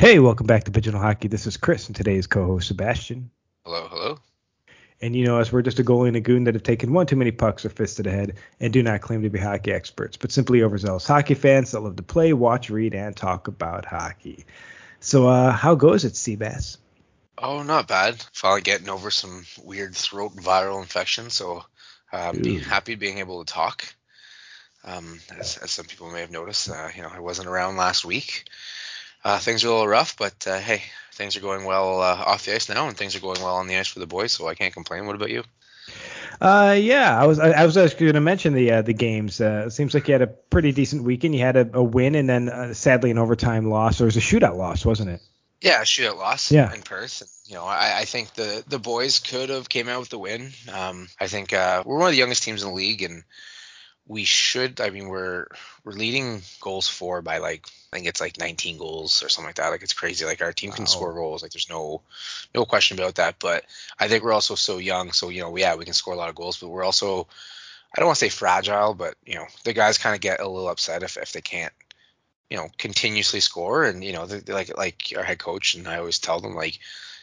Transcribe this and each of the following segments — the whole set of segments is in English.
Hey, welcome back to Pigeonhole Hockey. This is Chris and today's co-host Sebastian. Hello, hello. And you know us, we're just a goalie and a goon that have taken one too many pucks or fists to the head and do not claim to be hockey experts, but simply overzealous hockey fans that love to play, watch, read, and talk about hockey. So, uh, how goes it, Seabass? Oh, not bad. Finally getting over some weird throat viral infection, so uh, be happy being able to talk. Um, as, as some people may have noticed, uh, you know, I wasn't around last week uh, things are a little rough, but uh, hey, things are going well uh, off the ice now, and things are going well on the ice for the boys, so I can't complain. What about you? Uh, yeah, I was I, I was actually going to mention the uh, the games. Uh, it seems like you had a pretty decent weekend. You had a, a win and then uh, sadly an overtime loss, or it was a shootout loss, wasn't it? Yeah, shootout loss. Yeah. in Perth. You know, I, I think the the boys could have came out with the win. Um, I think uh, we're one of the youngest teams in the league, and we should. I mean, we're we're leading goals for by like I think it's like 19 goals or something like that. Like it's crazy. Like our team can score goals. Like there's no no question about that. But I think we're also so young. So you know, yeah, we can score a lot of goals, but we're also I don't want to say fragile, but you know, the guys kind of get a little upset if if they can't you know continuously score and you know like like our head coach and I always tell them like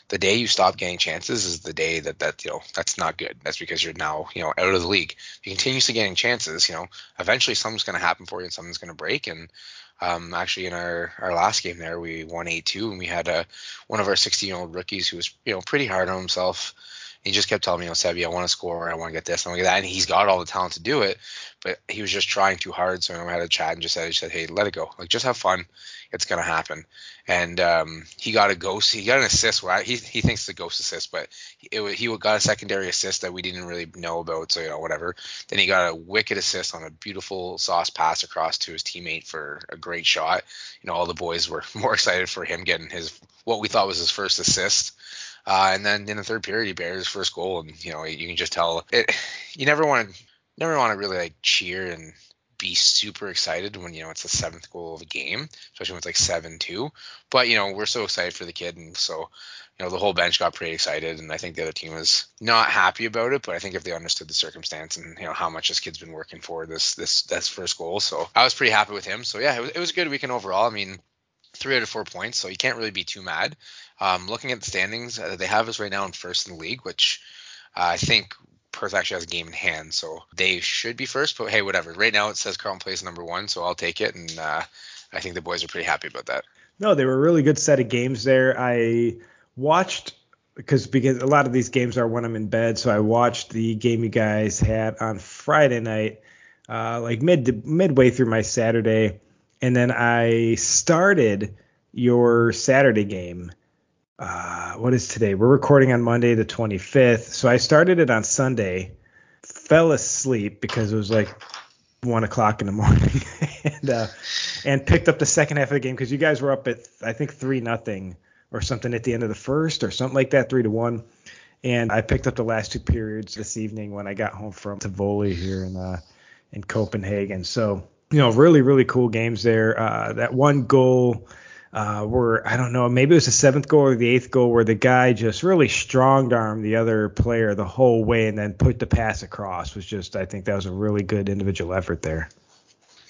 the day you stop getting chances is the day that that you know that's not good. That's because you're now you know out of the league. If you continuously getting chances, you know eventually something's going to happen for you and something's going to break. And um, actually in our our last game there we won eight two and we had a one of our 16 year old rookies who was you know pretty hard on himself. He just kept telling me, you know, Sebi, I want to score, I want to get this, I want to get that, and he's got all the talent to do it, but he was just trying too hard. So I had a chat and just said, he said, hey, let it go, like just have fun it's going to happen. And um, he got a ghost. He got an assist where I, he he thinks it's a ghost assist, but it, he got a secondary assist that we didn't really know about. So you know whatever. Then he got a wicked assist on a beautiful sauce pass across to his teammate for a great shot. You know all the boys were more excited for him getting his what we thought was his first assist. Uh, and then in the third period, he bared his first goal, and you know you can just tell it. You never want to never want to really like cheer and be super excited when you know it's the seventh goal of a game, especially when it's like seven two. But you know we're so excited for the kid, and so you know the whole bench got pretty excited, and I think the other team was not happy about it. But I think if they understood the circumstance and you know how much this kid's been working for this this this first goal, so I was pretty happy with him. So yeah, it was, it was a good weekend overall. I mean, three out of four points, so you can't really be too mad. Um, looking at the standings, uh, they have us right now in first in the league, which uh, I think Perth actually has a game in hand, so they should be first. But hey, whatever. Right now it says Carleton Place number one, so I'll take it, and uh, I think the boys are pretty happy about that. No, they were a really good set of games there. I watched because because a lot of these games are when I'm in bed, so I watched the game you guys had on Friday night, uh, like mid midway through my Saturday, and then I started your Saturday game uh, what is today? We're recording on Monday the 25th. So I started it on Sunday, fell asleep because it was like one o'clock in the morning, and uh, and picked up the second half of the game because you guys were up at I think three nothing or something at the end of the first or something like that, three to one. And I picked up the last two periods this evening when I got home from Tivoli here in uh, in Copenhagen. So you know, really really cool games there. Uh, that one goal uh, where I don't know, maybe it was the seventh goal or the eighth goal where the guy just really strong armed the other player the whole way and then put the pass across was just I think that was a really good individual effort there.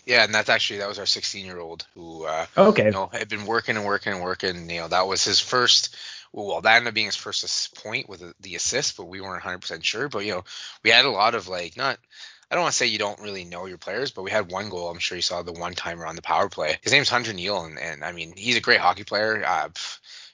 Yeah, and that's actually that was our 16 year old who uh, okay you know had been working and working and working. You know that was his first. Well, that ended up being his first point with the assist, but we weren't 100 percent sure. But you know we had a lot of like not I don't want to say you don't really know your players, but we had one goal. I'm sure you saw the one timer on the power play. His name's Hunter Neal, and, and I mean he's a great hockey player. Uh,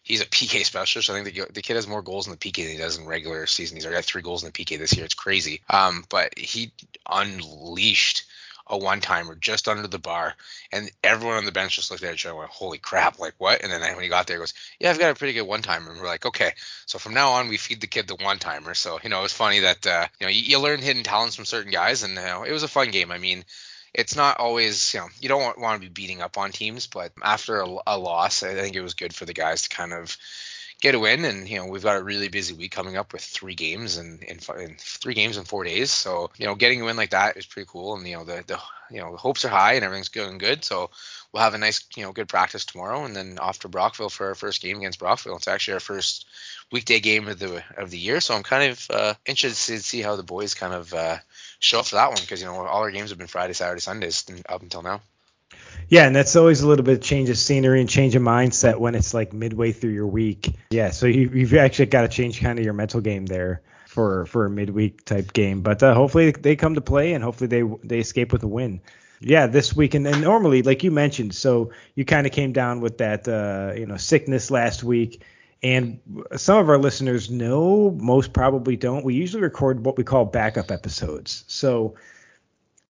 he's a PK specialist. I think the, the kid has more goals in the PK than he does in regular season. He's already got three goals in the PK this year. It's crazy. Um, but he unleashed a one timer just under the bar, and everyone on the bench just looked at each other and went, "Holy crap! Like what?" And then when he got there, he goes, "Yeah, I've got a pretty good one timer." And we're like, "Okay." So from now on, we feed the kid the one timer. So you know, it was funny that uh, you know you, you learn hidden talents from certain guys, and you know, it was a fun game. I mean, it's not always you know you don't want, want to be beating up on teams, but after a, a loss, I think it was good for the guys to kind of get a win. And you know we've got a really busy week coming up with three games and in, in, in, three games in four days. So you know getting a win like that is pretty cool. And you know the the you know the hopes are high and everything's going good. So we'll have a nice you know good practice tomorrow and then off to Brockville for our first game against Brockville. It's actually our first weekday game of the of the year. So I'm kind of uh, interested to see how the boys kind of uh, show up for that one because you know all our games have been Friday, Saturday, Sundays up until now. Yeah, and that's always a little bit of change of scenery and change of mindset when it's like midway through your week. Yeah, so you, you've actually got to change kind of your mental game there for for a midweek type game. But uh, hopefully they come to play and hopefully they they escape with a win. Yeah, this week and, and normally, like you mentioned, so you kind of came down with that uh, you know sickness last week. And some of our listeners know, most probably don't. We usually record what we call backup episodes. So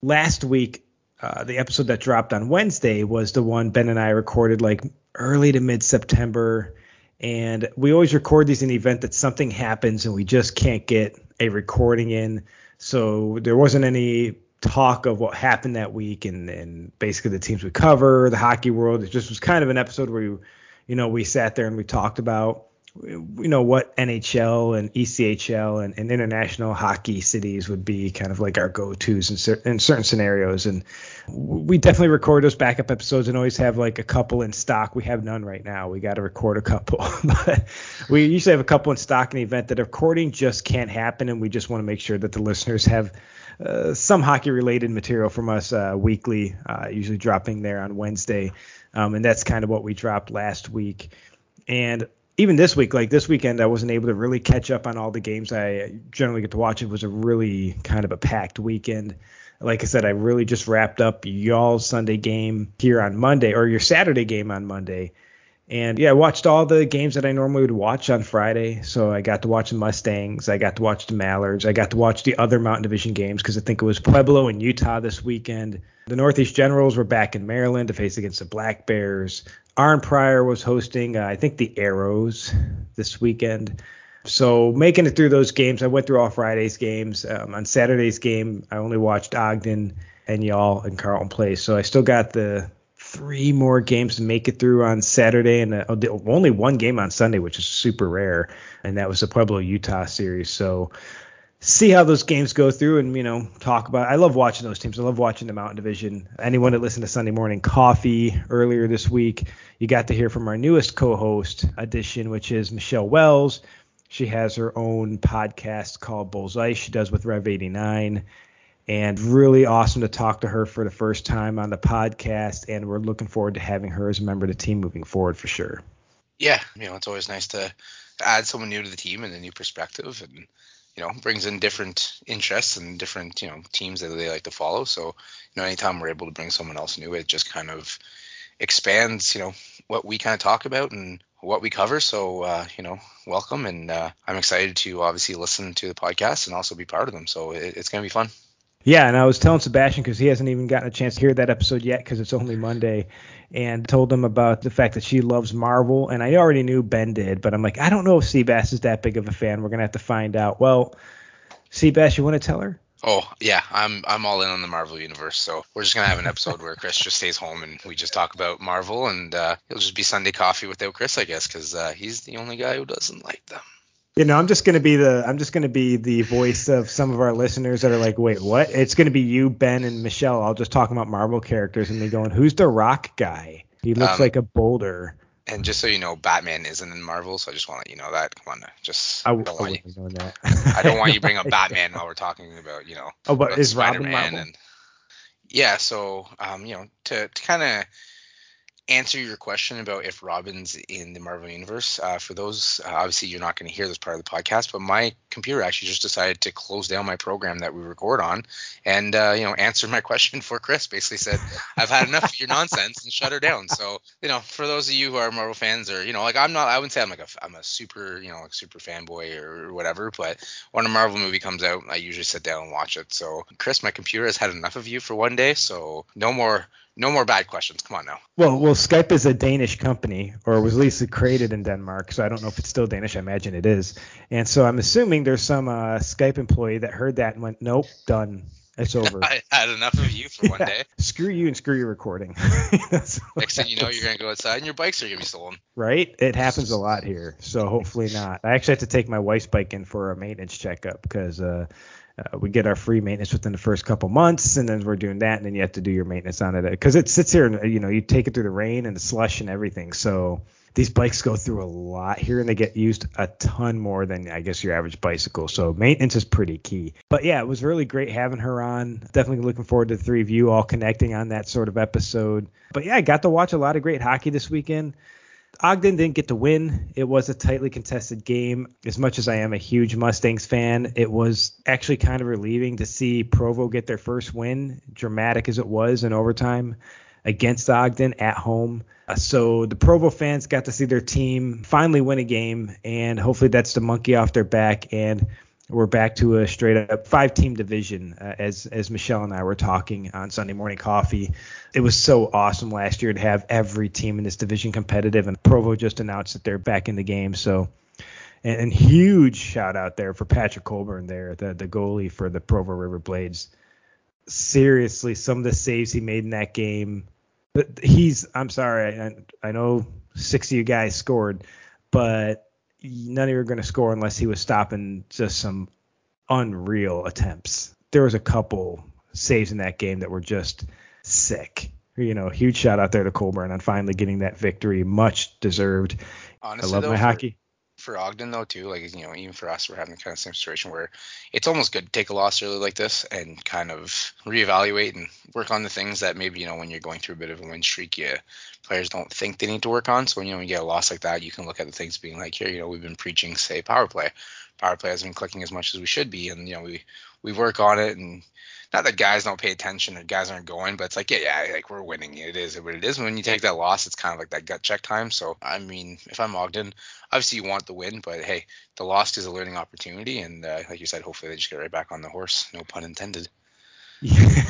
last week, uh, the episode that dropped on Wednesday was the one Ben and I recorded like early to mid September. And we always record these in the event that something happens and we just can't get a recording in. So there wasn't any talk of what happened that week and, and basically the teams we cover, the hockey world. It just was kind of an episode where you you know, we sat there and we talked about you know what NHL and ECHL and, and, international hockey cities would be kind of like our go-tos in, cer- in, certain scenarios, and we definitely record those backup episodes and always have like a couple in stock. We have none right now. We got to record a couple, but we usually have a couple in stock in the event that recording just can't happen, and we just want to make sure that the listeners have. Uh, some hockey related material from us uh, weekly, uh, usually dropping there on Wednesday. Um, and that's kind of what we dropped last week. And even this week, like this weekend, I wasn't able to really catch up on all the games I generally get to watch. It was a really kind of a packed weekend. Like I said, I really just wrapped up y'all's Sunday game here on Monday, or your Saturday game on Monday. And yeah, I watched all the games that I normally would watch on Friday. So I got to watch the Mustangs, I got to watch the Mallards, I got to watch the other Mountain Division games because I think it was Pueblo and Utah this weekend. The Northeast Generals were back in Maryland to face against the Black Bears. Arnprior was hosting, uh, I think, the Arrows this weekend. So making it through those games, I went through all Friday's games. Um, on Saturday's game, I only watched Ogden and y'all and Carleton Place. So I still got the three more games to make it through on Saturday, and uh, only one game on Sunday, which is super rare, and that was the Pueblo Utah series. So see how those games go through and you know talk about. I love watching those teams. I love watching the Mountain Division. Anyone that listened to Sunday Morning Coffee earlier this week, you got to hear from our newest co-host edition, which is Michelle Wells. She has her own podcast called Bullseye. She does with Rev 89 and really awesome to talk to her for the first time on the podcast. And we're looking forward to having her as a member of the team moving forward for sure. Yeah, you know, it's always nice to add someone new to the team and a new perspective, and you know, brings in different interests and different you know teams that they like to follow. So, you know, anytime we're able to bring someone else new, it just kind of expands, you know, what we kind of talk about and what we cover. So, uh, you know, welcome, and uh, I'm excited to obviously listen to the podcast and also be part of them. So it, it's gonna be fun. Yeah, and I was telling Sebastian because he hasn't even gotten a chance to hear that episode yet because it's only Monday, and told him about the fact that she loves Marvel, and I already knew Ben did, but I'm like, I don't know if Seabass is that big of a fan. We're gonna have to find out. Well, Seabass, you want to tell her? Oh yeah, I'm I'm all in on the Marvel universe. So we're just gonna have an episode where Chris just stays home and we just talk about Marvel, and uh, it'll just be Sunday coffee without Chris, I guess, because uh, he's the only guy who doesn't like them you know, I'm just gonna be the I'm just gonna be the voice of some of our listeners that are like, wait, what? It's gonna be you, Ben, and Michelle. I'll just talk about Marvel characters and me going, who's the Rock guy? He looks um, like a boulder. And just so you know, Batman isn't in Marvel, so I just want to let you know that. Come on, just I, I don't want you, that. I don't want you bring up Batman while we're talking about, you know, oh, but is Spider-Man Robin Marvel? And, yeah, so um, you know, to to kind of answer your question about if Robin's in the Marvel Universe. Uh, for those, uh, obviously, you're not going to hear this part of the podcast, but my computer actually just decided to close down my program that we record on, and uh, you know, answer my question for Chris. Basically said, "I've had enough of your nonsense," and shut her down. So, you know, for those of you who are Marvel fans, or you know, like I'm not, I wouldn't say I'm like a, I'm a super, you know, like super fanboy or whatever, but when a Marvel movie comes out, I usually sit down and watch it. So, Chris, my computer has had enough of you for one day, so no more no more bad questions. Come on now. Well, well, Skype is a Danish company, or was at least created in Denmark. So I don't know if it's still Danish. I imagine it is. And so I'm assuming there's some uh, Skype employee that heard that and went, "Nope, done. It's over." I had enough of you for yeah. one day. Screw you and screw your recording. Next thing you know, you're gonna go outside and your bikes are gonna be stolen. Right? It happens a lot here. So hopefully not. I actually have to take my wife's bike in for a maintenance checkup because. Uh, uh, we get our free maintenance within the first couple months, and then we're doing that, and then you have to do your maintenance on it because it sits here and you know you take it through the rain and the slush and everything. So these bikes go through a lot here and they get used a ton more than I guess your average bicycle. So maintenance is pretty key. But yeah, it was really great having her on. Definitely looking forward to the three of you all connecting on that sort of episode. But yeah, I got to watch a lot of great hockey this weekend. Ogden didn't get to win. It was a tightly contested game. As much as I am a huge Mustangs fan, it was actually kind of relieving to see Provo get their first win, dramatic as it was in overtime against Ogden at home. Uh, so the Provo fans got to see their team finally win a game, and hopefully that's the monkey off their back. And we're back to a straight up five team division uh, as as Michelle and I were talking on Sunday morning coffee. It was so awesome last year to have every team in this division competitive and Provo just announced that they're back in the game. So and, and huge shout out there for Patrick Colburn there, the the goalie for the Provo River Blades. Seriously, some of the saves he made in that game. But he's I'm sorry, I, I know six of you guys scored, but none of you are going to score unless he was stopping just some unreal attempts. There was a couple saves in that game that were just sick. You know, huge shout out there to Colburn on finally getting that victory, much deserved. Honestly, I love my hockey. For Ogden though too, like you know, even for us, we're having the kind of same situation where it's almost good to take a loss early like this and kind of reevaluate and work on the things that maybe you know when you're going through a bit of a win streak, you players don't think they need to work on. So when you know when you get a loss like that, you can look at the things being like here, you know, we've been preaching say power play. Power play hasn't been clicking as much as we should be, and you know we we work on it and not that guys don't pay attention or guys aren't going, but it's like, yeah, yeah, like we're winning. It is what it is. When you take that loss, it's kind of like that gut check time. So, I mean, if I'm Ogden, obviously you want the win, but hey, the loss is a learning opportunity. And uh, like you said, hopefully they just get right back on the horse. No pun intended. Yeah.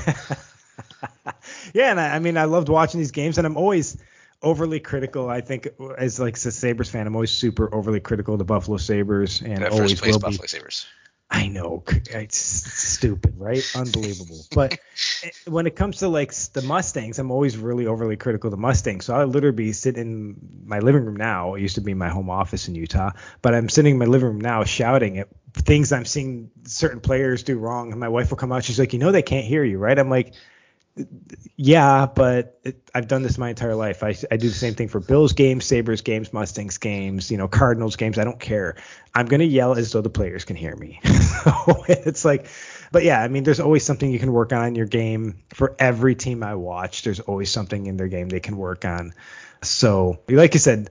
yeah. And I, I mean, I loved watching these games, and I'm always overly critical. I think as like a Sabres fan, I'm always super overly critical of the Buffalo Sabres and always will Buffalo be. Sabres. I know it's stupid, right? Unbelievable. But eh, when it comes to like the Mustangs, I'm always really overly critical of the Mustangs. So I'll literally be sitting in my living room now. It used to be my home office in Utah, but I'm sitting in my living room now shouting at things I'm seeing certain players do wrong. And my wife will come out. She's like, you know, they can't hear you, right? I'm like, yeah, but it, I've done this my entire life. I, I do the same thing for Bills games, Sabres games, Mustangs games, you know, Cardinals games. I don't care. I'm going to yell as though the players can hear me. so it's like, but yeah, I mean, there's always something you can work on in your game. For every team I watch, there's always something in their game they can work on. So, like you said,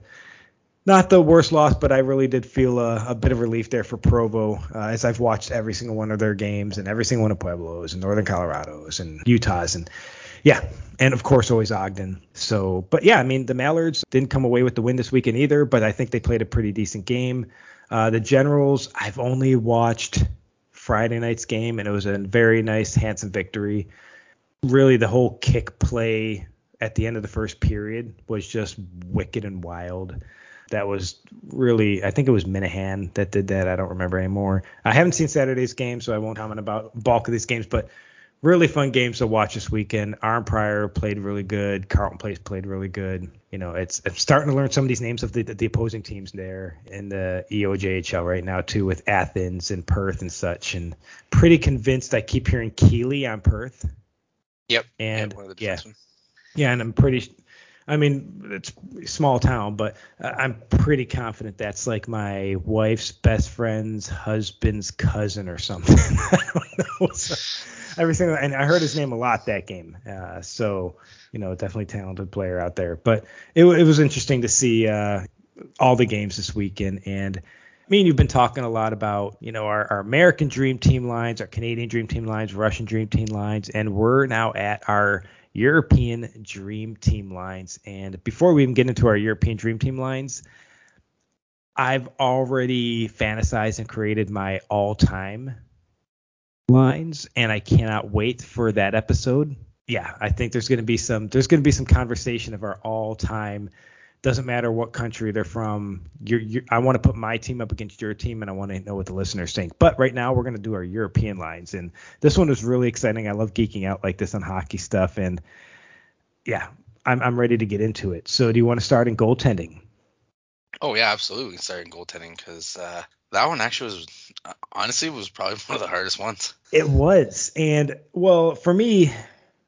not the worst loss, but I really did feel a, a bit of relief there for Provo uh, as I've watched every single one of their games and every single one of Pueblo's and Northern Colorado's and Utah's and yeah, and of course always Ogden. So, but yeah, I mean the Mallards didn't come away with the win this weekend either, but I think they played a pretty decent game. Uh, the Generals, I've only watched Friday night's game and it was a very nice, handsome victory. Really, the whole kick play at the end of the first period was just wicked and wild that was really I think it was Minahan that did that. I don't remember anymore. I haven't seen Saturday's game, so I won't comment about bulk of these games, but really fun games to watch this weekend. Arnprior played really good. Carleton Place played really good. You know, it's I'm starting to learn some of these names of the, the opposing teams there in the EOJHL right now too, with Athens and Perth and such. And pretty convinced I keep hearing Keeley on Perth. Yep. And yeah, yeah, and I'm pretty I mean, it's small town, but I'm pretty confident that's like my wife's best friend's husband's cousin or something. I don't know. So, everything, and I heard his name a lot that game. Uh, so, you know, definitely talented player out there. But it, it was interesting to see uh, all the games this weekend. And me and you've been talking a lot about, you know, our, our American Dream Team lines, our Canadian Dream Team lines, Russian Dream Team lines, and we're now at our European Dream Team lines. And before we even get into our European Dream Team lines, I've already fantasized and created my all time lines, and I cannot wait for that episode. Yeah, I think there's going to be some there's going to be some conversation of our all time doesn't matter what country they're from. You're, you're, I want to put my team up against your team, and I want to know what the listeners think. But right now, we're going to do our European lines, and this one is really exciting. I love geeking out like this on hockey stuff, and yeah, I'm, I'm ready to get into it. So, do you want to start in goaltending? Oh yeah, absolutely. We can Start in goaltending because uh, that one actually was honestly was probably one of the hardest ones. It was, and well, for me,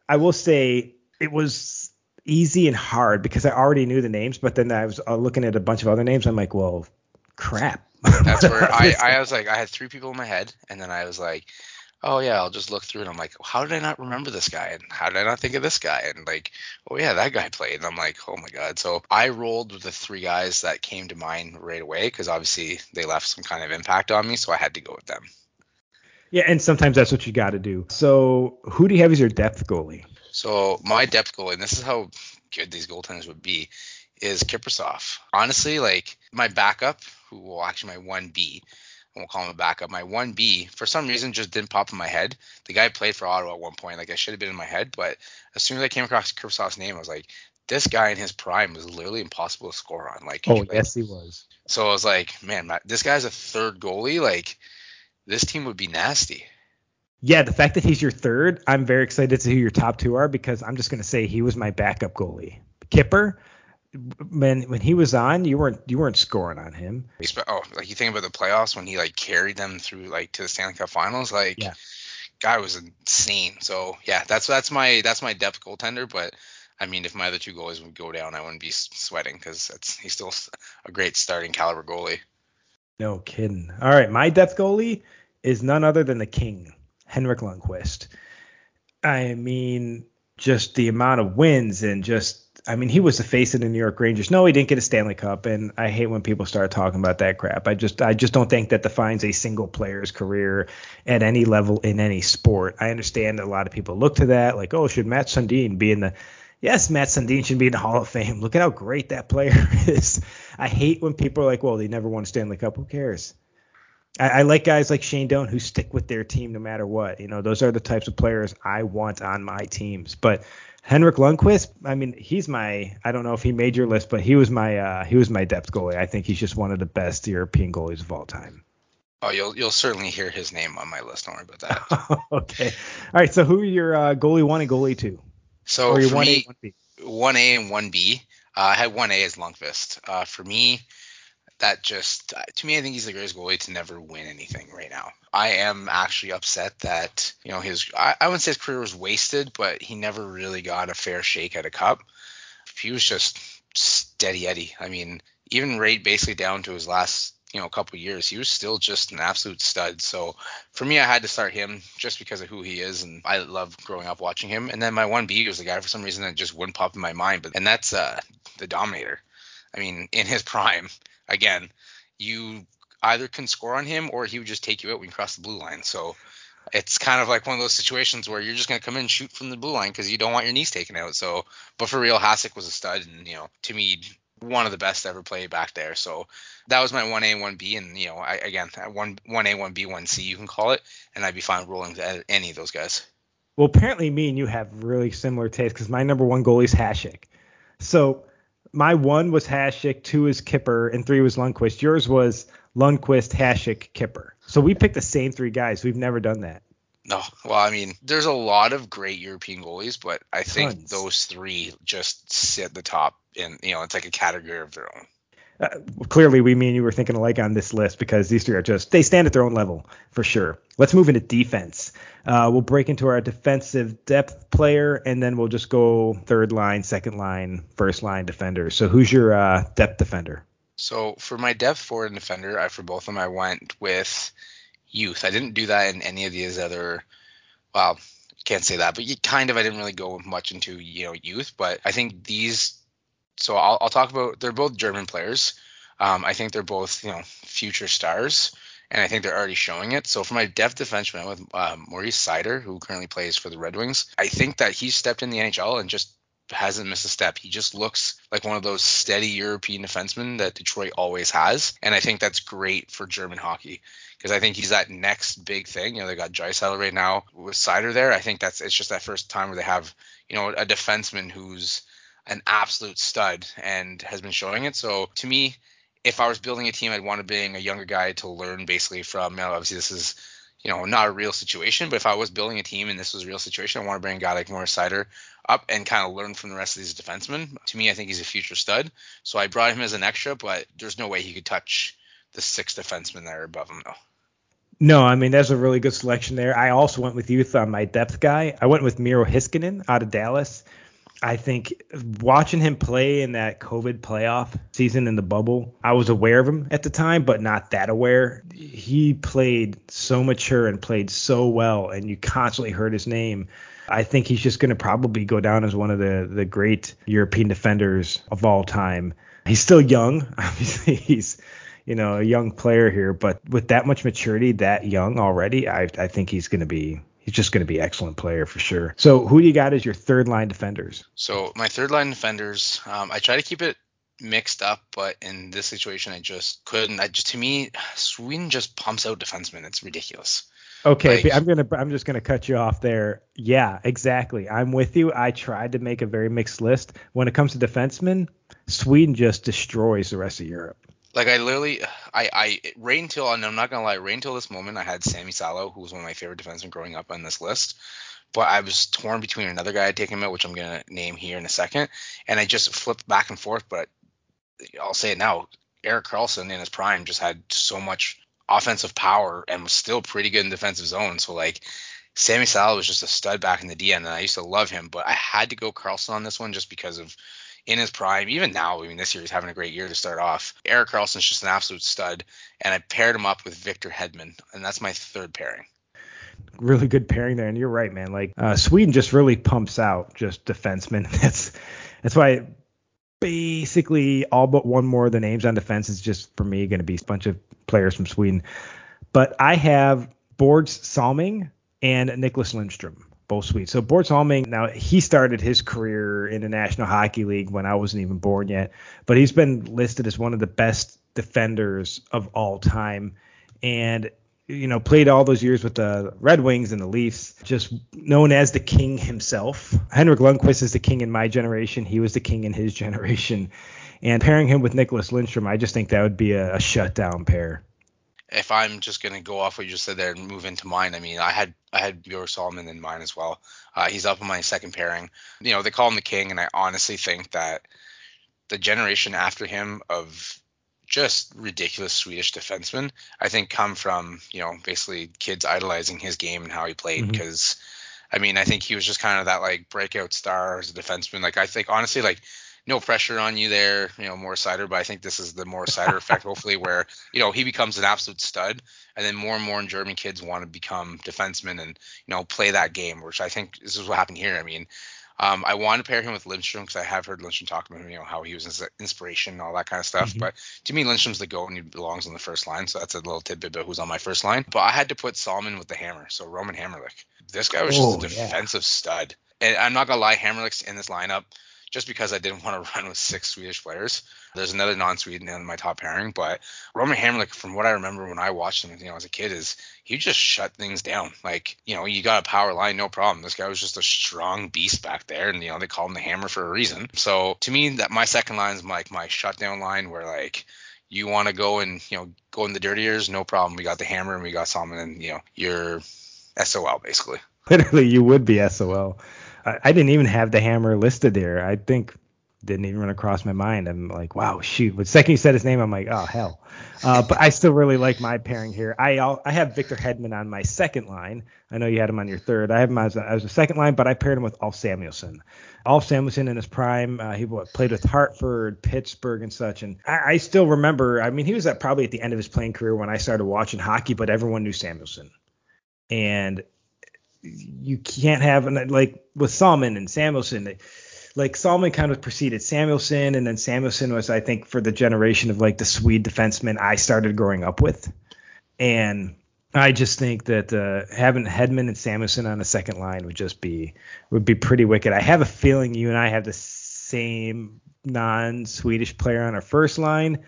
I will say it was easy and hard because I already knew the names, but then I was uh, looking at a bunch of other names. I'm like, well, crap. That's where I, I was like, I had three people in my head, and then I was like, oh yeah, I'll just look through and I'm like, how did I not remember this guy? And how did I not think of this guy? And like, oh yeah, that guy played. And I'm like, oh my god. So I rolled with the three guys that came to mind right away because obviously they left some kind of impact on me, so I had to go with them. Yeah, and sometimes that's what you got to do. So who do you have as your depth goalie? So my depth goalie, and this is how good these goaltenders would be, is Kiprusoff. Honestly, like my backup, who will actually my one B, we'll call him a backup. My one B, for some reason, just didn't pop in my head. The guy played for Ottawa at one point. Like I should have been in my head, but as soon as I came across Kiprusoff's name, I was like, this guy in his prime was literally impossible to score on. Like, oh like, yes, he was. So I was like, man, my, this guy's a third goalie. Like, this team would be nasty. Yeah, the fact that he's your third, I'm very excited to see who your top two are because I'm just going to say he was my backup goalie. Kipper, when when he was on, you weren't you weren't scoring on him. Oh, like you think about the playoffs when he like carried them through like to the Stanley Cup Finals, like yeah. guy was insane. So yeah, that's that's my that's my depth goaltender. But I mean, if my other two goalies would go down, I wouldn't be sweating because that's he's still a great starting caliber goalie. No kidding. All right, my depth goalie is none other than the king, Henrik Lundqvist. I mean, just the amount of wins and just I mean, he was the face of the New York Rangers. No, he didn't get a Stanley Cup, and I hate when people start talking about that crap. I just, I just don't think that defines a single player's career at any level in any sport. I understand that a lot of people look to that, like, oh, should Mats Sundin be in the? Yes, Mats Sundin should be in the Hall of Fame. Look at how great that player is. I hate when people are like, well, they never won a Stanley Cup. Who cares? I, I like guys like Shane Doan who stick with their team no matter what. You know, those are the types of players I want on my teams. But Henrik Lundqvist, I mean, he's my I don't know if he made your list, but he was my uh, he was my depth goalie. I think he's just one of the best European goalies of all time. Oh, you'll you'll certainly hear his name on my list. Don't worry about that. okay. All right. So who are your uh, goalie one and goalie two? So for one me, A, one A and one B. Uh, I had one A as Lundqvist. Uh, for me, that just to me, I think he's the greatest goalie to never win anything right now. I am actually upset that you know his I, I wouldn't say his career was wasted, but he never really got a fair shake at a cup. He was just steady Eddie. I mean, even right basically down to his last you know couple years, he was still just an absolute stud. So for me, I had to start him just because of who he is, and I love growing up watching him. And then my one B was the guy for some reason that just wouldn't pop in my mind, but and that's uh the Dominator. I mean, in his prime, again, you either can score on him or he would just take you out when you cross the blue line. So it's kind of like one of those situations where you're just going to come in and shoot from the blue line because you don't want your knees taken out. So, but for real, Hasek was a stud, and you know, to me, one of the best ever played back there. So that was my one A, one B, and you know, I, again, one one A, one B, one C, you can call it, and I'd be fine rolling any of those guys. Well, apparently, me and you have really similar tastes because my number one goalie is Hasek. So my one was Hasek, two is Kipper, and three was Lundqvist. Yours was Lundqvist, Hasek, Kipper. So we picked the same three guys. We've never done that. No, well, I mean, there's a lot of great European goalies, but I Tons. think those three just sit at the top, and you know, it's like a category of their own. Uh, clearly, we, me and you were thinking alike on this list because these three are just they stand at their own level for sure. Let's move into defense. Uh, we'll break into our defensive depth player, and then we'll just go third line, second line, first line defender. So, who's your uh, depth defender? So for my depth forward and defender, I for both of them I went with youth. I didn't do that in any of these other. Well, can't say that, but you kind of I didn't really go much into you know youth, but I think these. So I'll, I'll talk about. They're both German players. Um, I think they're both you know future stars, and I think they're already showing it. So for my depth defenseman with um, Moritz Seider, who currently plays for the Red Wings, I think that he stepped in the NHL and just hasn't missed a step. He just looks like one of those steady European defensemen that Detroit always has, and I think that's great for German hockey because I think he's that next big thing. You know, they got Draisaitl right now with Seider there. I think that's it's just that first time where they have you know a defenseman who's an absolute stud and has been showing it. So to me, if I was building a team, I'd want to bring a younger guy to learn basically from. You know, obviously this is you know, not a real situation. But if I was building a team and this was a real situation, I want to bring a guy like Moritz Seider up and kind of learn from the rest of these defensemen. To me, I think he's a future stud. So I brought him as an extra, but there's no way he could touch the six defensemen that are above him, though. No, I mean that's a really good selection there. I also went with youth on my depth guy. I went with Miro Heiskanen out of Dallas. I think watching him play in that COVID playoff season in the bubble, I was aware of him at the time, but not that aware. He played so mature and played so well, and you constantly heard his name. I think he's just going to probably go down as one of the the great European defenders of all time. He's still young, obviously. He's you know a young player here, but with that much maturity, that young already, I I think he's going to be he's just going to be excellent player for sure. So who do you got as your third line defenders? So my third line defenders, um, I try to keep it mixed up, but in this situation, I just couldn't. I just to me, Sweden just pumps out defensemen. It's ridiculous. Okay, like, I'm gonna I'm just gonna cut you off there. Yeah, exactly. I'm with you. I tried to make a very mixed list. When it comes to defensemen, Sweden just destroys the rest of Europe. Like I literally, I, I right until and I'm not gonna lie, right until this moment, I had Sami Salo, who was one of my favorite defensemen growing up on this list. But I was torn between another guy I'd taken out, which I'm gonna name here in a second, and I just flipped back and forth. But I'll say it now, Erik Karlsson in his prime just had so much offensive power and was still pretty good in defensive zone. So like Sami Salo was just a stud back in the DN, and I used to love him, but I had to go Karlsson on this one just because of in his prime. Even now, I mean, this year he's having a great year to start off. Erik Karlsson's just an absolute stud, and I paired him up with Victor Hedman, and that's my third pairing. Really good pairing there, and you're right, man. Like uh, Sweden just really pumps out just defensemen. That's that's why basically all but one more of the names on defense is just for me going to be a bunch of players from Sweden. But I have Börje Salming and Nicklas Lidstrom both sweet. So Börje Salming, now he started his career in the National Hockey League when I wasn't even born yet, but he's been listed as one of the best defenders of all time. And you know, played all those years with the Red Wings and the Leafs, just known as the king himself. Henrik Lundqvist is the king in my generation. He was the king in his generation. And pairing him with Nicklas Lindstrom, I just think that would be a, a shutdown pair if I'm just gonna go off what you just said there and move into mine, I mean, I had I had Bjorn Solomon in mine as well. Uh, he's up on my second pairing. You know, they call him the king, and I honestly think that the generation after him of just ridiculous Swedish defensemen, I think come from you know basically kids idolizing his game and how he played because. Mm-hmm. I mean, I think he was just kind of that like breakout star as a defenseman. Like I think honestly, like no pressure on you there, you know, Mo Seider, but I think this is the Mo Seider effect, hopefully, where, you know, he becomes an absolute stud. And then more and more German kids want to become defensemen and, you know, play that game, which I think this is what happened here. I mean, um, I want to pair him with Lindstrom because I have heard Lindstrom talk about him, you know, how he was his inspiration and all that kind of stuff. Mm-hmm. But to me, Lindstrom's the goat and he belongs on the first line. So that's a little tidbit about who's on my first line. But I had to put Salmon with the hammer. So Roman Hamrlik. This guy was just oh, a defensive yeah. stud. And I'm not gonna lie, Hamrlik's in this lineup just because I didn't want to run with six Swedish players. There's another non-Sweden in my top pairing, but Roman Hamrlik, from what I remember when I watched him, you know, as a kid, is he just shut things down. Like, you know, you got a power line, no problem. This guy was just a strong beast back there, and you know they call him the Hammer for a reason. So to me, that my second line is like my shutdown line, where like you want to go and you know go in the dirty years, no problem. We got the Hammer and we got Salmon, and you know you're SOL basically. Literally, you would be SOL. I, didn't even have the hammer listed there. I think didn't even run across my mind. I'm like, wow, shoot. But second you said his name, I'm like, oh hell. Uh, but I still really like my pairing here. I I have Victor Hedman on my second line. I know you had him on your third. I have him as a, as a second line, but I paired him with Ulf Samuelsson. Ulf Samuelsson in his prime, uh, he played with Hartford, Pittsburgh, and such. And I, I still remember. I mean, he was at probably at the end of his playing career when I started watching hockey, but everyone knew Samuelsson. And you can't have like with Salmon and Samuelsson. Like Salmon kind of preceded Samuelsson, and then Samuelsson was, I think, for the generation of like the Swede defenseman I started growing up with, and I just think that uh, having Hedman and Samuelsson on the second line would just be would be pretty wicked. I have a feeling you and I have the same non-Swedish player on our first line,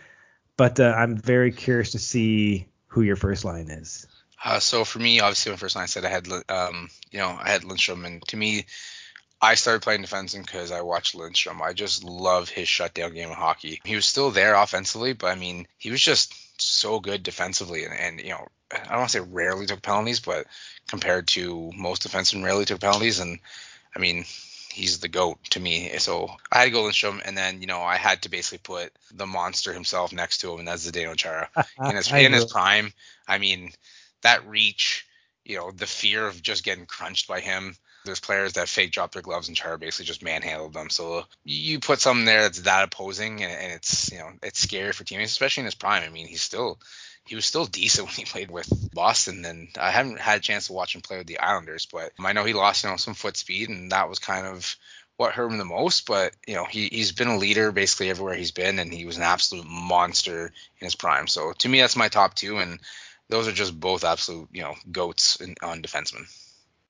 but uh, I'm very curious to see who your first line is. Uh, so for me, obviously, when first line I said I had, um, you know, I had Lindstrom, and to me, I started playing defenseman because I watched Lindstrom. I just love his shutdown game of hockey. He was still there offensively, but I mean, he was just so good defensively, and, and you know, I don't want to say rarely took penalties, but compared to most defensemen, rarely took penalties, and I mean, he's the goat to me. So I had to go Lidstrom, and then you know I had to basically put the monster himself next to him, and that's Zdeno Chara in his in his prime. I mean, that reach, you know, the fear of just getting crunched by him. There's players that fake drop their gloves and Chara basically just manhandled them. So you put something there that's that opposing, and, and it's you know it's scary for teammates, especially in his prime. I mean, he's still he was still decent when he played with Boston. And I haven't had a chance to watch him play with the Islanders, but I know he lost you know some foot speed, and that was kind of what hurt him the most. But you know he he's been a leader basically everywhere he's been, and he was an absolute monster in his prime. So to me, that's my top two, and those are just both absolute you know goats in, on defensemen.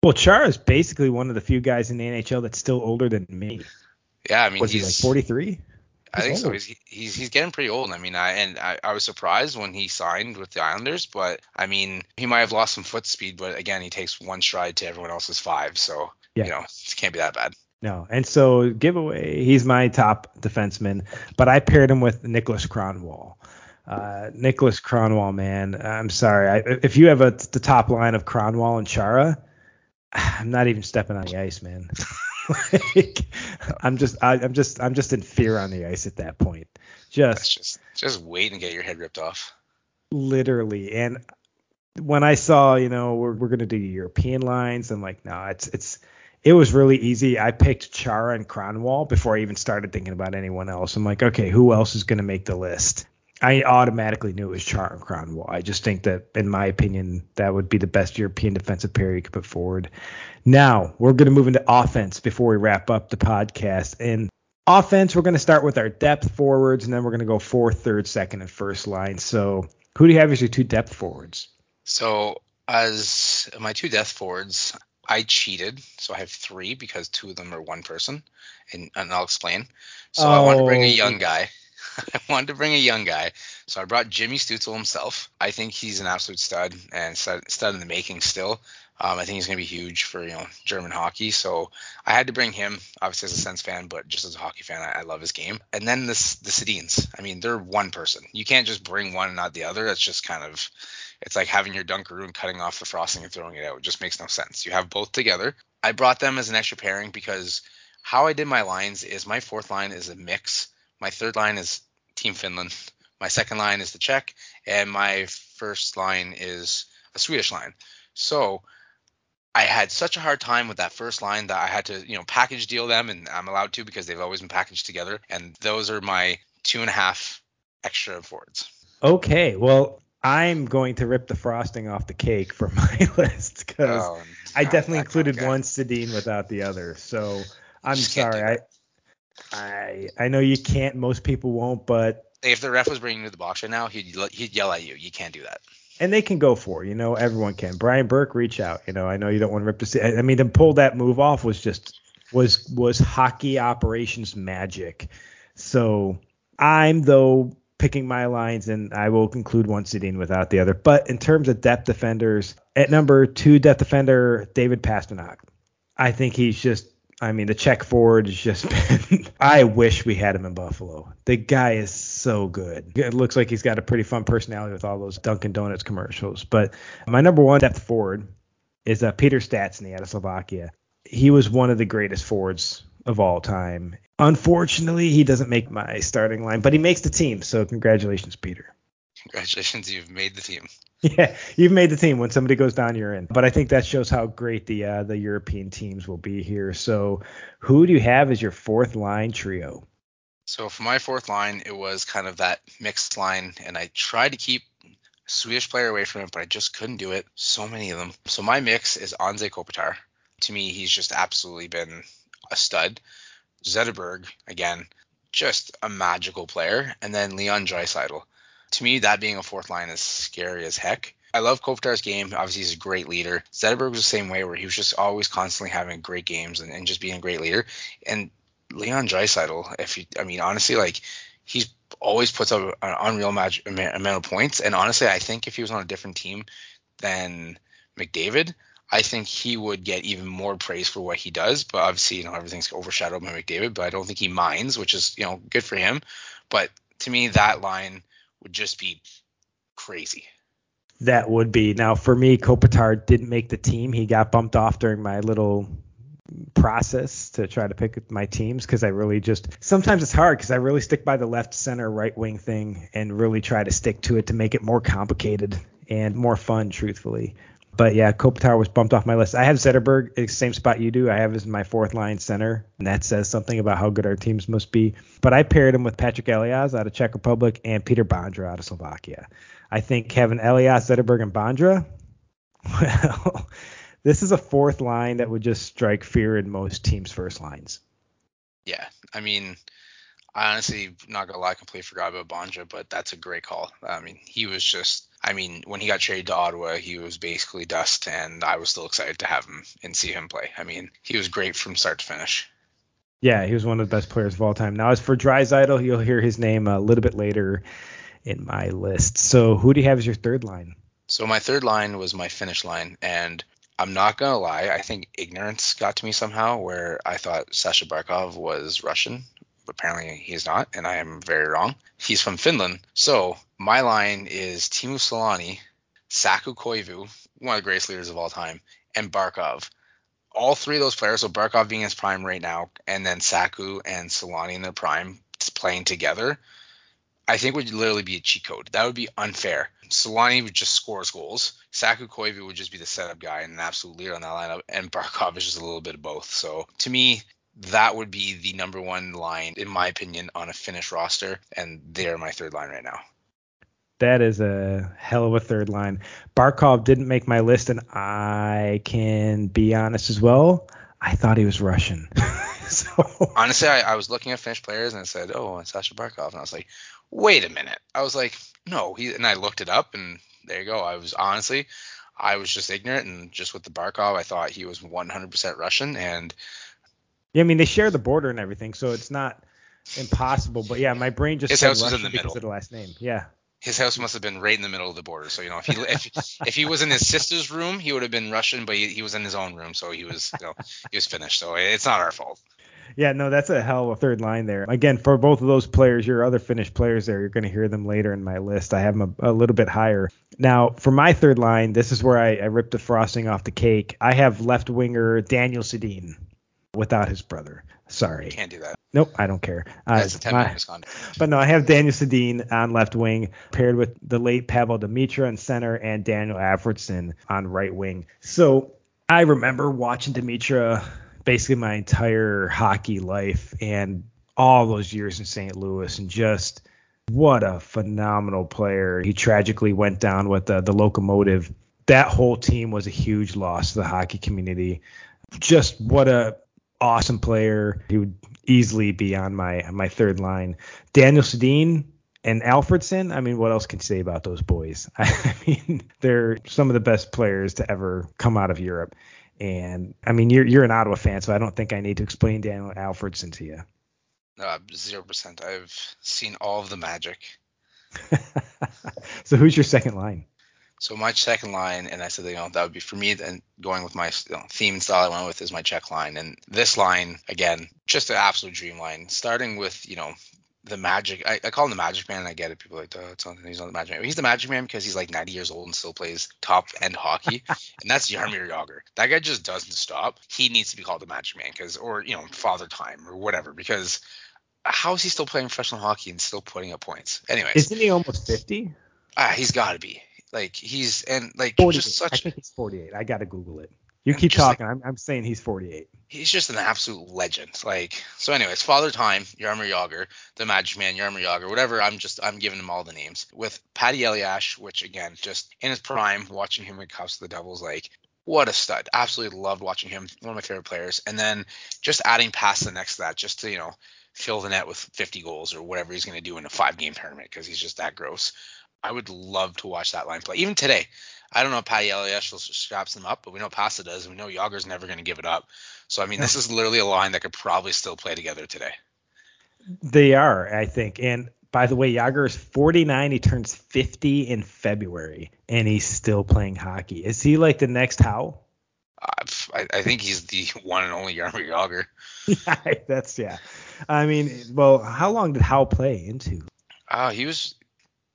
Well, Chara is basically one of the few guys in the NHL that's still older than me. Yeah, I mean, was he's he like 43? I think old. so. He's, he's he's getting pretty old. I mean, I and I, I was surprised when he signed with the Islanders, but I mean, he might have lost some foot speed, but again, he takes one stride to everyone else's five, so yeah. you know, it can't be that bad. No, and so giveaway, he's my top defenseman, but I paired him with Niklas Kronwall. Uh, Niklas Kronwall, man, I'm sorry. I, if you have a, the top line of Kronwall and Chara, I'm not even stepping on the ice, man. like, I'm just, I, am just, I'm just in fear on the ice at that point. Just, just, just wait and get your head ripped off. Literally, and when I saw, you know, we're we're gonna do European lines, I'm like, no, it's it's it was really easy. I picked Chara and Kronwall before I even started thinking about anyone else. I'm like, okay, who else is gonna make the list? I automatically knew it was Char and Kronwall. I just think that, in my opinion, that would be the best European defensive pair you could put forward. Now we're going to move into offense before we wrap up the podcast. And offense, we're going to start with our depth forwards, and then we're going to go fourth, third, second, and first line. So who do you have as your two depth forwards? So as my two depth forwards, I cheated, so I have three because two of them are one person, and, and I'll explain. So oh. I want to bring a oh. young guy. I wanted to bring a young guy, so I brought Timmy Stützle himself. I think he's an absolute stud and stud, stud in the making still. Um, I think he's going to be huge for you know German hockey. So I had to bring him, obviously as a Sens fan, but just as a hockey fan, I, I love his game. And then this the Sedins. I mean, they're one person. You can't just bring one and not the other. That's just kind of it's like having your Dunkaroo and cutting off the frosting and throwing it out. It just makes no sense. You have both together. I brought them as an extra pairing because how I did my lines is my fourth line is a mix. My third line is Team Finland. My second line is the Czech, and my first line is a Swedish line. So I had such a hard time with that first line that I had to, you know, package deal them, and I'm allowed to because they've always been packaged together. And those are my two and a half extra forwards. Okay, well, I'm going to rip the frosting off the cake for my list because oh, I definitely included one Sedin without the other. So I'm sorry. I I I know you can't. Most people won't, but if the ref was bringing you to the box right now, he'd he'd yell at you. You can't do that. And they can go for, it. you know, everyone can. Brian Burke, reach out. You know, I know you don't want to rip the. I mean, to pull that move off was just was was hockey operations magic. So I'm though picking my lines, and I will conclude one Sedin without the other. But in terms of depth defenders, at number two depth defender, David Pastrnak. I think he's just I mean, the Czech forward has just been. I wish we had him in Buffalo. The guy is so good. It looks like he's got a pretty fun personality with all those Dunkin' Donuts commercials. But my number one depth forward is uh, Peter Stastny out of Slovakia. He was one of the greatest forwards of all time. Unfortunately, he doesn't make my starting line, but he makes the team. So congratulations, Peter. Congratulations, you've made the team. Yeah, you've made the team. When somebody goes down, you're in. But I think that shows how great the uh, the European teams will be here. So, who do you have as your fourth line trio? So for my fourth line, it was kind of that mixed line, and I tried to keep Swedish player away from it, but I just couldn't do it. So many of them. So my mix is Anze Kopitar. To me, he's just absolutely been a stud. Zetterberg, again, just a magical player, and then Leon Draisaitl to me, that being a fourth line is scary as heck. I love Kopitar's game. Obviously, he's a great leader. Zetterberg was the same way, where he was just always constantly having great games and, and just being a great leader. And Leon Draisaitl, if you, I mean, honestly, like he's always puts up an unreal match, amount of points. And honestly, I think if he was on a different team than McDavid, I think he would get even more praise for what he does. But obviously, you know, everything's overshadowed by McDavid. But I don't think he minds, which is you know good for him. But to me, that line would just be crazy. That would be. Now, for me, Kopitar didn't make the team. He got bumped off during my little process to try to pick my teams because I really just sometimes it's hard because I really stick by the left center right wing thing and really try to stick to it to make it more complicated and more fun truthfully But yeah, Kopitar was bumped off my list. I have Zetterberg, eh, same spot you do. I have as my fourth line center, and that says something about how good our teams must be. But I paired him with Patrick Elias out of Czech Republic and Peter Bondra out of Slovakia. I think having Elias, Zetterberg, and Bondra, well, this is a fourth line that would just strike fear in most teams' first lines. Yeah, I mean, I honestly not gonna lie, completely forgot about Bondra, but that's a great call. I mean, he was just. I mean, when he got traded to Ottawa, he was basically dust, and I was still excited to have him and see him play. I mean, he was great from start to finish. Yeah, he was one of the best players of all time. Now, as for Draisaitl, you'll hear his name a little bit later in my list. So, who do you have as your third line? So, my third line was my finish line, and I'm not gonna lie, I think ignorance got to me somehow, where I thought Sasha Barkov was Russian. Apparently he's not, and I am very wrong. He's from Finland. So my line is Teemu Selanne, Saku Koivu, one of the greatest leaders of all time, and Barkov. All three of those players, so Barkov being his prime right now, and then Saku and Selanne in their prime playing together, I think would literally be a cheat code. That would be unfair. Selanne would just score goals. Saku Koivu would just be the setup guy and an absolute leader on that lineup, and Barkov is just a little bit of both. So to me, that would be the number one line, in my opinion, on a Finnish roster, and they're my third line right now. That is a hell of a third line. Barkov didn't make my list, and I can be honest as well. I thought he was Russian. so honestly, I, I, was looking at Finnish players and I said, "Oh, it's Sasha Barkov," and I was like, "Wait a minute." I was like, "No," he and I looked it up, and there you go. I was honestly, I was just ignorant, and just with the Barkov, I thought he was 100% Russian, and yeah, I mean they share the border and everything, so it's not impossible. But yeah, my brain just his house was in the middle of the last name. Yeah. His house must have been right in the middle of the border. So you know, if he if, if he was in his sister's room, he would have been Russian, but he, he was in his own room, so he was you know he was Finnish. So it's not our fault. Yeah, no, that's a hell of a third line there. Again, for both of those players, your other Finnish players there, you're going to hear them later in my list. I have them a, a, little bit higher. Now, for my third line, this is where I, I ripped the frosting off the cake. I have left winger Daniel Sedin without his brother. Sorry. Can't do that. Nope, I don't care. Uh, my, but no, I have Daniel Sedin on left wing, paired with the late Pavel Demitra in center and Daniel Alfredsson on right wing. So I remember watching Demitra basically my entire hockey life and all those years in St. Louis and just what a phenomenal player. He tragically went down with the, the Lokomotiv. That whole team was a huge loss to the hockey community. Just what a awesome player. He would easily be on my my third line. Daniel Sedin and Alfredsson. I mean, what else can you say about those boys? I mean, they're some of the best players to ever come out of Europe. And I mean, you're you're an Ottawa fan, so I don't think I need to explain Daniel Alfredsson to you. Uh, zero uh, percent. I've seen all of the magic. so who's your second line? So my second line, and I said, you know, that would be for me. Then going with my you know, theme and style, I went with is my check line, and this line again, just an absolute dream line. Starting with you know the magic. I, I call him the Magic Man, I get it. People are like, oh, it's not, he's not the Magic Man. He's the Magic Man because he's like 90 years old and still plays top end hockey, and that's Jaromir Jagr. That guy just doesn't stop. He needs to be called the Magic Man because, or you know, Father Time or whatever, because how is he still playing professional hockey and still putting up points? Anyways, isn't he almost 50? Ah, he's got to be. Like he's and like just such. I think he's 48. I gotta Google it. You keep talking. Like, I'm, I'm saying he's 48. He's just an absolute legend. Like so. Anyways, Father Time, Jaromir Jagr, the Magic Man, Jaromir Jagr, whatever. I'm just I'm giving him all the names with Patty Elias, which again, just in his prime, watching him with Cups of the Devils, like what a stud. Absolutely loved watching him. One of my favorite players. And then just adding Pastrnak to that, just to you know fill the net with 50 goals or whatever he's going to do in a five game tournament because he's just that gross. I would love to watch that line play. Even today, I don't know if Patty Elias straps them up, but we know Pasta does. And We know Jagr's never going to give it up. So I mean, this is literally a line that could probably still play together today. They are, I think. And by the way, Jagr is 49. He turns 50 in February, and he's still playing hockey. Is he like the next Howe? Uh, I, I, think he's the one and only Jaromir Jagr. yeah, that's yeah. I mean, well, how long did Howe play into? Uh, he was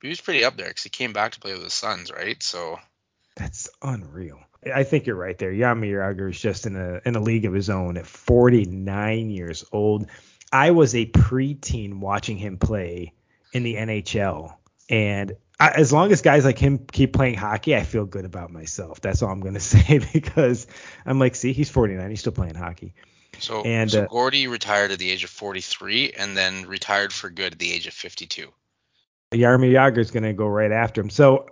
he was pretty up there because he came back to play with the sons, right? So that's unreal. I think you're right there. Jaromir Jagr is just in a in a league of his own at 49 years old. I was a preteen watching him play in the NHL And I, as long as guys like him keep playing hockey, I feel good about myself. That's all I'm going to say because I'm like, see, he's 49, he's still playing hockey. So, and, so uh, Gordie retired at the age of 43 and then retired for good at the age of 52. Jaromir Jagr is going to go right after him. So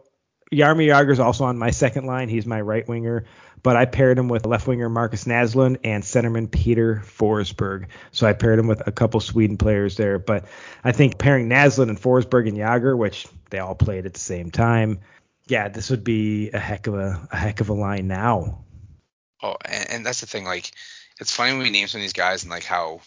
Jaromir Jagr is also on my second line. He's my right winger, but I paired him with left winger Markus Naslund and centerman Peter Forsberg. So I paired him with a couple Sweden players there. But I think pairing Naslund and Forsberg and Jagr, which they all played at the same time, yeah, this would be a heck of a, a heck of a line now. Oh, and, and that's the thing. Like, it's funny when we name some of these guys and like how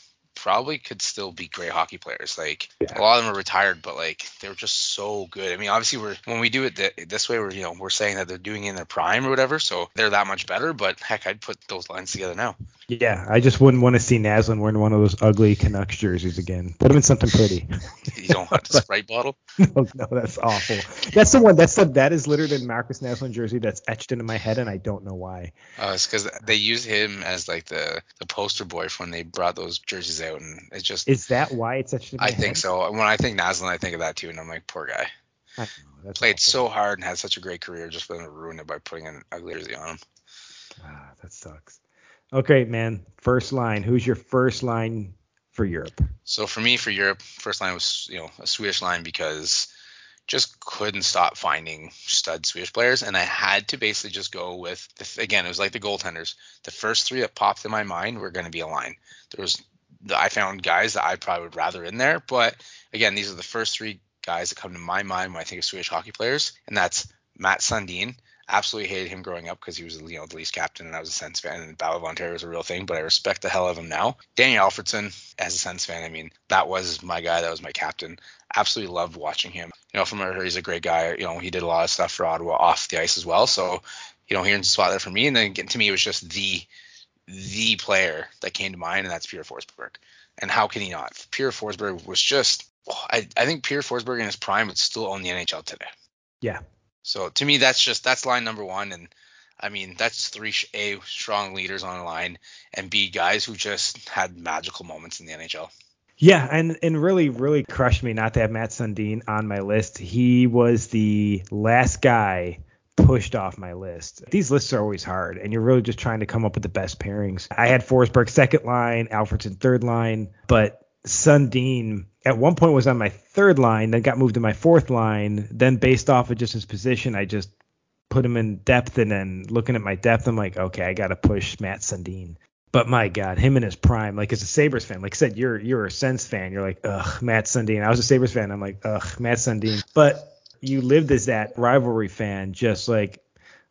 probably could still be great hockey players. Like yeah. a lot of them are retired, but like they're just so good. I mean, obviously we're when we do it th- this way, we're you know we're saying that they're doing it in their prime or whatever, so they're that much better. But heck, I'd put those lines together now. Yeah, I just wouldn't want to see Naslund wearing one of those ugly Canucks jerseys again. Put him in something pretty. you don't want the Sprite bottle? No, no, that's awful. That's the one. That's the that is literally the Markus Naslund jersey that's etched into my head, and I don't know why. Uh, it's because they use him as like the the poster boy for when they brought those jerseys out, and it's just. Is that why it's etched? In my I head? think so. When I think Naslund, I think of that too, and I'm like, poor guy. I know, Played awful. so hard and had such a great career, just them to ruin it by putting an ugly jersey on him. Ah, that sucks. Okay, man. First line. Who's your first line for Europe? So for me, for Europe, first line was you know a Swedish line because just couldn't stop finding stud Swedish players, and I had to basically just go with the, again. It was like the goaltenders. The first three that popped in my mind were going to be a line. There was I found guys that I probably would rather in there, but again, these are the first three guys that come to my mind when I think of Swedish hockey players, and that's Matt Sundin, absolutely hated him growing up because he was you know the Leafs captain and I was a Sens fan and Battle of Ontario was a real thing, but I respect the hell of him now. Danny Alfredsson, as a Sens fan, I mean that was my guy, that was my captain. Absolutely loved watching him. You know, from her, he's a great guy. You know, he did a lot of stuff for Ottawa off the ice as well. So, you know, here's a spot there for me. And then to me, it was just the the player that came to mind, and that's Peter Forsberg. And how can he not? Peter Forsberg was just. I, I think Peter Forsberg in his prime would still own the NHL today. Yeah, so to me, that's just that's line number one, and I mean that's three a strong leaders on line, and b guys who just had magical moments in the NHL. Yeah, and and really really crushed me not to have Matt Sundin on my list. He was the last guy pushed off my list. These lists are always hard, and you're really just trying to come up with the best pairings. I had Forsberg second line, Alfredsson third line, but Sundin at one point was on my third line, then got moved to my fourth line. Then based off of just his position, I just put him in depth, and then looking at my depth, I'm like, okay, I got to push Matt Sundin. But my God, him in his prime, like as a Sabres fan, like I said, you're you're a Sens fan. You're like, ugh, Matt Sundin. I was a Sabres fan. I'm like, ugh, Matt Sundin. But you lived as that rivalry fan, just like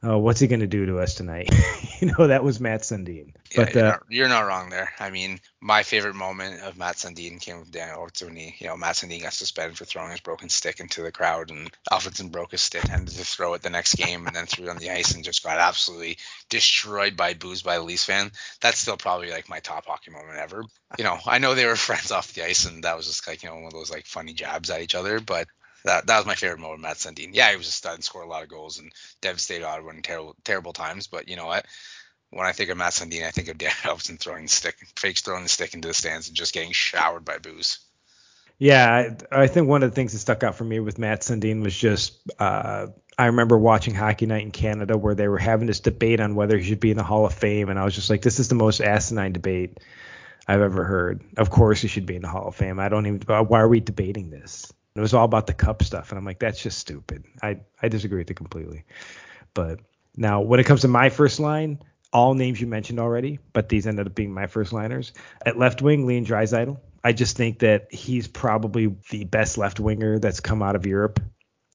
oh, what's he going to do to us tonight? you know, that was Matt Sundin. Yeah, but you're, uh, not, you're, not, wrong there. I mean, my favorite moment of Matt Sundin came with Daniel he, you know, Matt Sundin got suspended for throwing his broken stick into the crowd, and Alfredsson broke his stick, tended to throw it the next game, and then threw it on the ice and just got absolutely destroyed by boos by the Leafs fan. That's still probably like my top hockey moment ever. You know, I know they were friends off the ice, and that was just like you know one of those like funny jabs at each other, but that that was my favorite moment, Matt Sundin. Yeah, he was a stud and scored a lot of goals and devastated Ottawa in terrible terrible times. But you know what? When I think of Matt Sundin, I think of Dan Elfson throwing the stick, fakes throwing the stick into the stands and just getting showered by booze. Yeah, I, I think one of the things that stuck out for me with Matt Sundin was just uh, I remember watching Hockey Night in Canada where they were having this debate on whether he should be in the Hall of Fame, and I was just like, this is the most asinine debate I've ever heard. Of course, he should be in the Hall of Fame. I don't even. Why are we debating this? It was all about the cup stuff, and I'm like, that's just stupid. I I disagree with it completely. But now, when it comes to my first line, all names you mentioned already, but these ended up being my first liners. At left wing, Leon Draisaitl. I just think that he's probably the best left winger that's come out of Europe.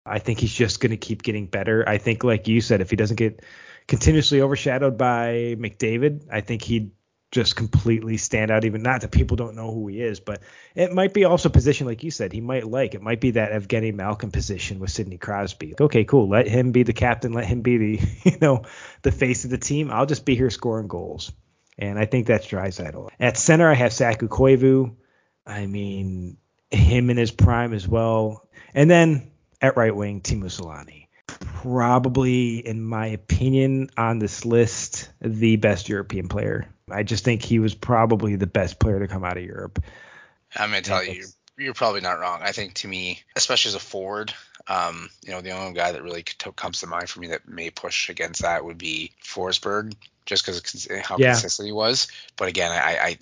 I think he's just going to keep getting better. I think, like you said, if he doesn't get continuously overshadowed by McDavid, I think he'd just completely stand out. Even not that people don't know who he is, but it might be also position like you said he might like. It might be that Evgeny Malkin position with Sidney Crosby. Okay, cool. Let him be the captain. Let him be the you know the face of the team. I'll just be here scoring goals. And I think that's Draisaitl. At center, I have Saku Koivu. I mean, him in his prime as well. And then at right wing, Teemu Selanne. Probably, in my opinion, on this list, the best European player I just think he was probably the best player to come out of Europe. I'm gonna tell you, you're probably not wrong. I think to me, especially as a forward, um, you know, the only guy that really comes to mind for me that may push against that would be Forsberg, just because how yeah. consistent he was. But again, I, I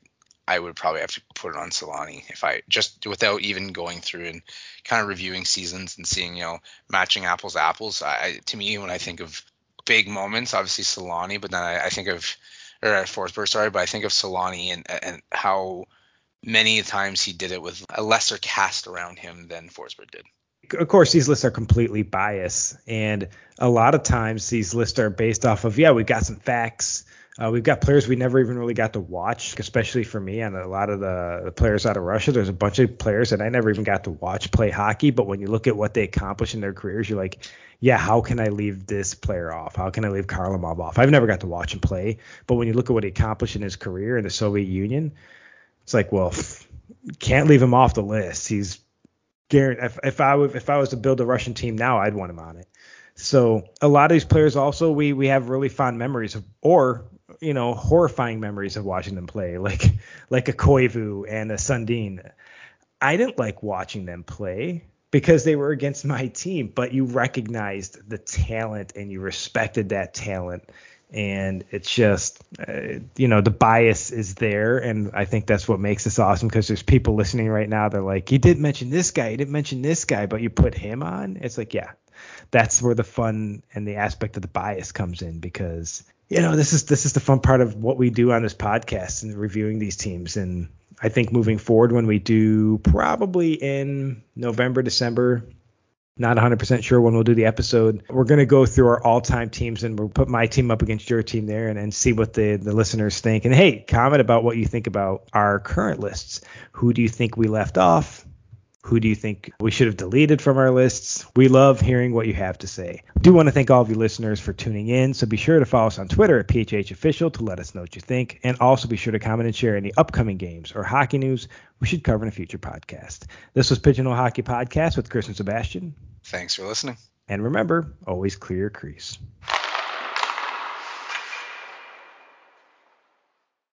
I would probably have to put it on Selanne if I just without even going through and kind of reviewing seasons and seeing you know matching apples to apples. I to me when I think of big moments, obviously Selanne, but then I, I think of or uh, Forsberg, sorry, but I think of Selanne and and how many times he did it with a lesser cast around him than Forsberg did. Of course, these lists are completely biased, and a lot of times these lists are based off of yeah, we've got some facts. Uh, we've got players we never even really got to watch, especially for me and a lot of the, the, players out of Russia. There's a bunch of players that I never even got to watch play hockey, but when you look at what they accomplished in their careers, you're like, yeah, how can I leave this player off? How can I leave Kharlamov off? I've never got to watch him play, but when you look at what he accomplished in his career in the Soviet Union, it's like, well, can't leave him off the list. He's if, if I would, if I was to build a Russian team now, I'd want him on it. So a lot of these players also we we have really fond memories of, or you know, horrifying memories of watching them play, like like a Koivu and a Sundin. I didn't like watching them play because they were against my team, but you recognized the talent and you respected that talent. And it's just uh, you know the bias is there. And i think that's what makes this awesome because there's people listening right now they're like you didn't mention this guy you didn't mention this guy but you put him on. It's like yeah that's where the fun and the aspect of the bias comes in because you know this is this is the fun part of what we do on this podcast and reviewing these teams and i think moving forward when we do probably in november december not 100% sure when we'll do the episode. We're going to go through our all time teams and we'll put my team up against your team there and, and see what the, the listeners think. And hey, comment about what you think about our current lists. Who do you think we left off? Who do you think we should have deleted from our lists? We love hearing what you have to say. I do want to thank all of you listeners for tuning in. So be sure to follow us on Twitter at PHH Official to let us know what you think. And also be sure to comment and share any upcoming games or hockey news we should cover in a future podcast. This was Pigeonhole Hockey Podcast with Chris and Sebastian. Thanks for listening. And remember, always clear your crease.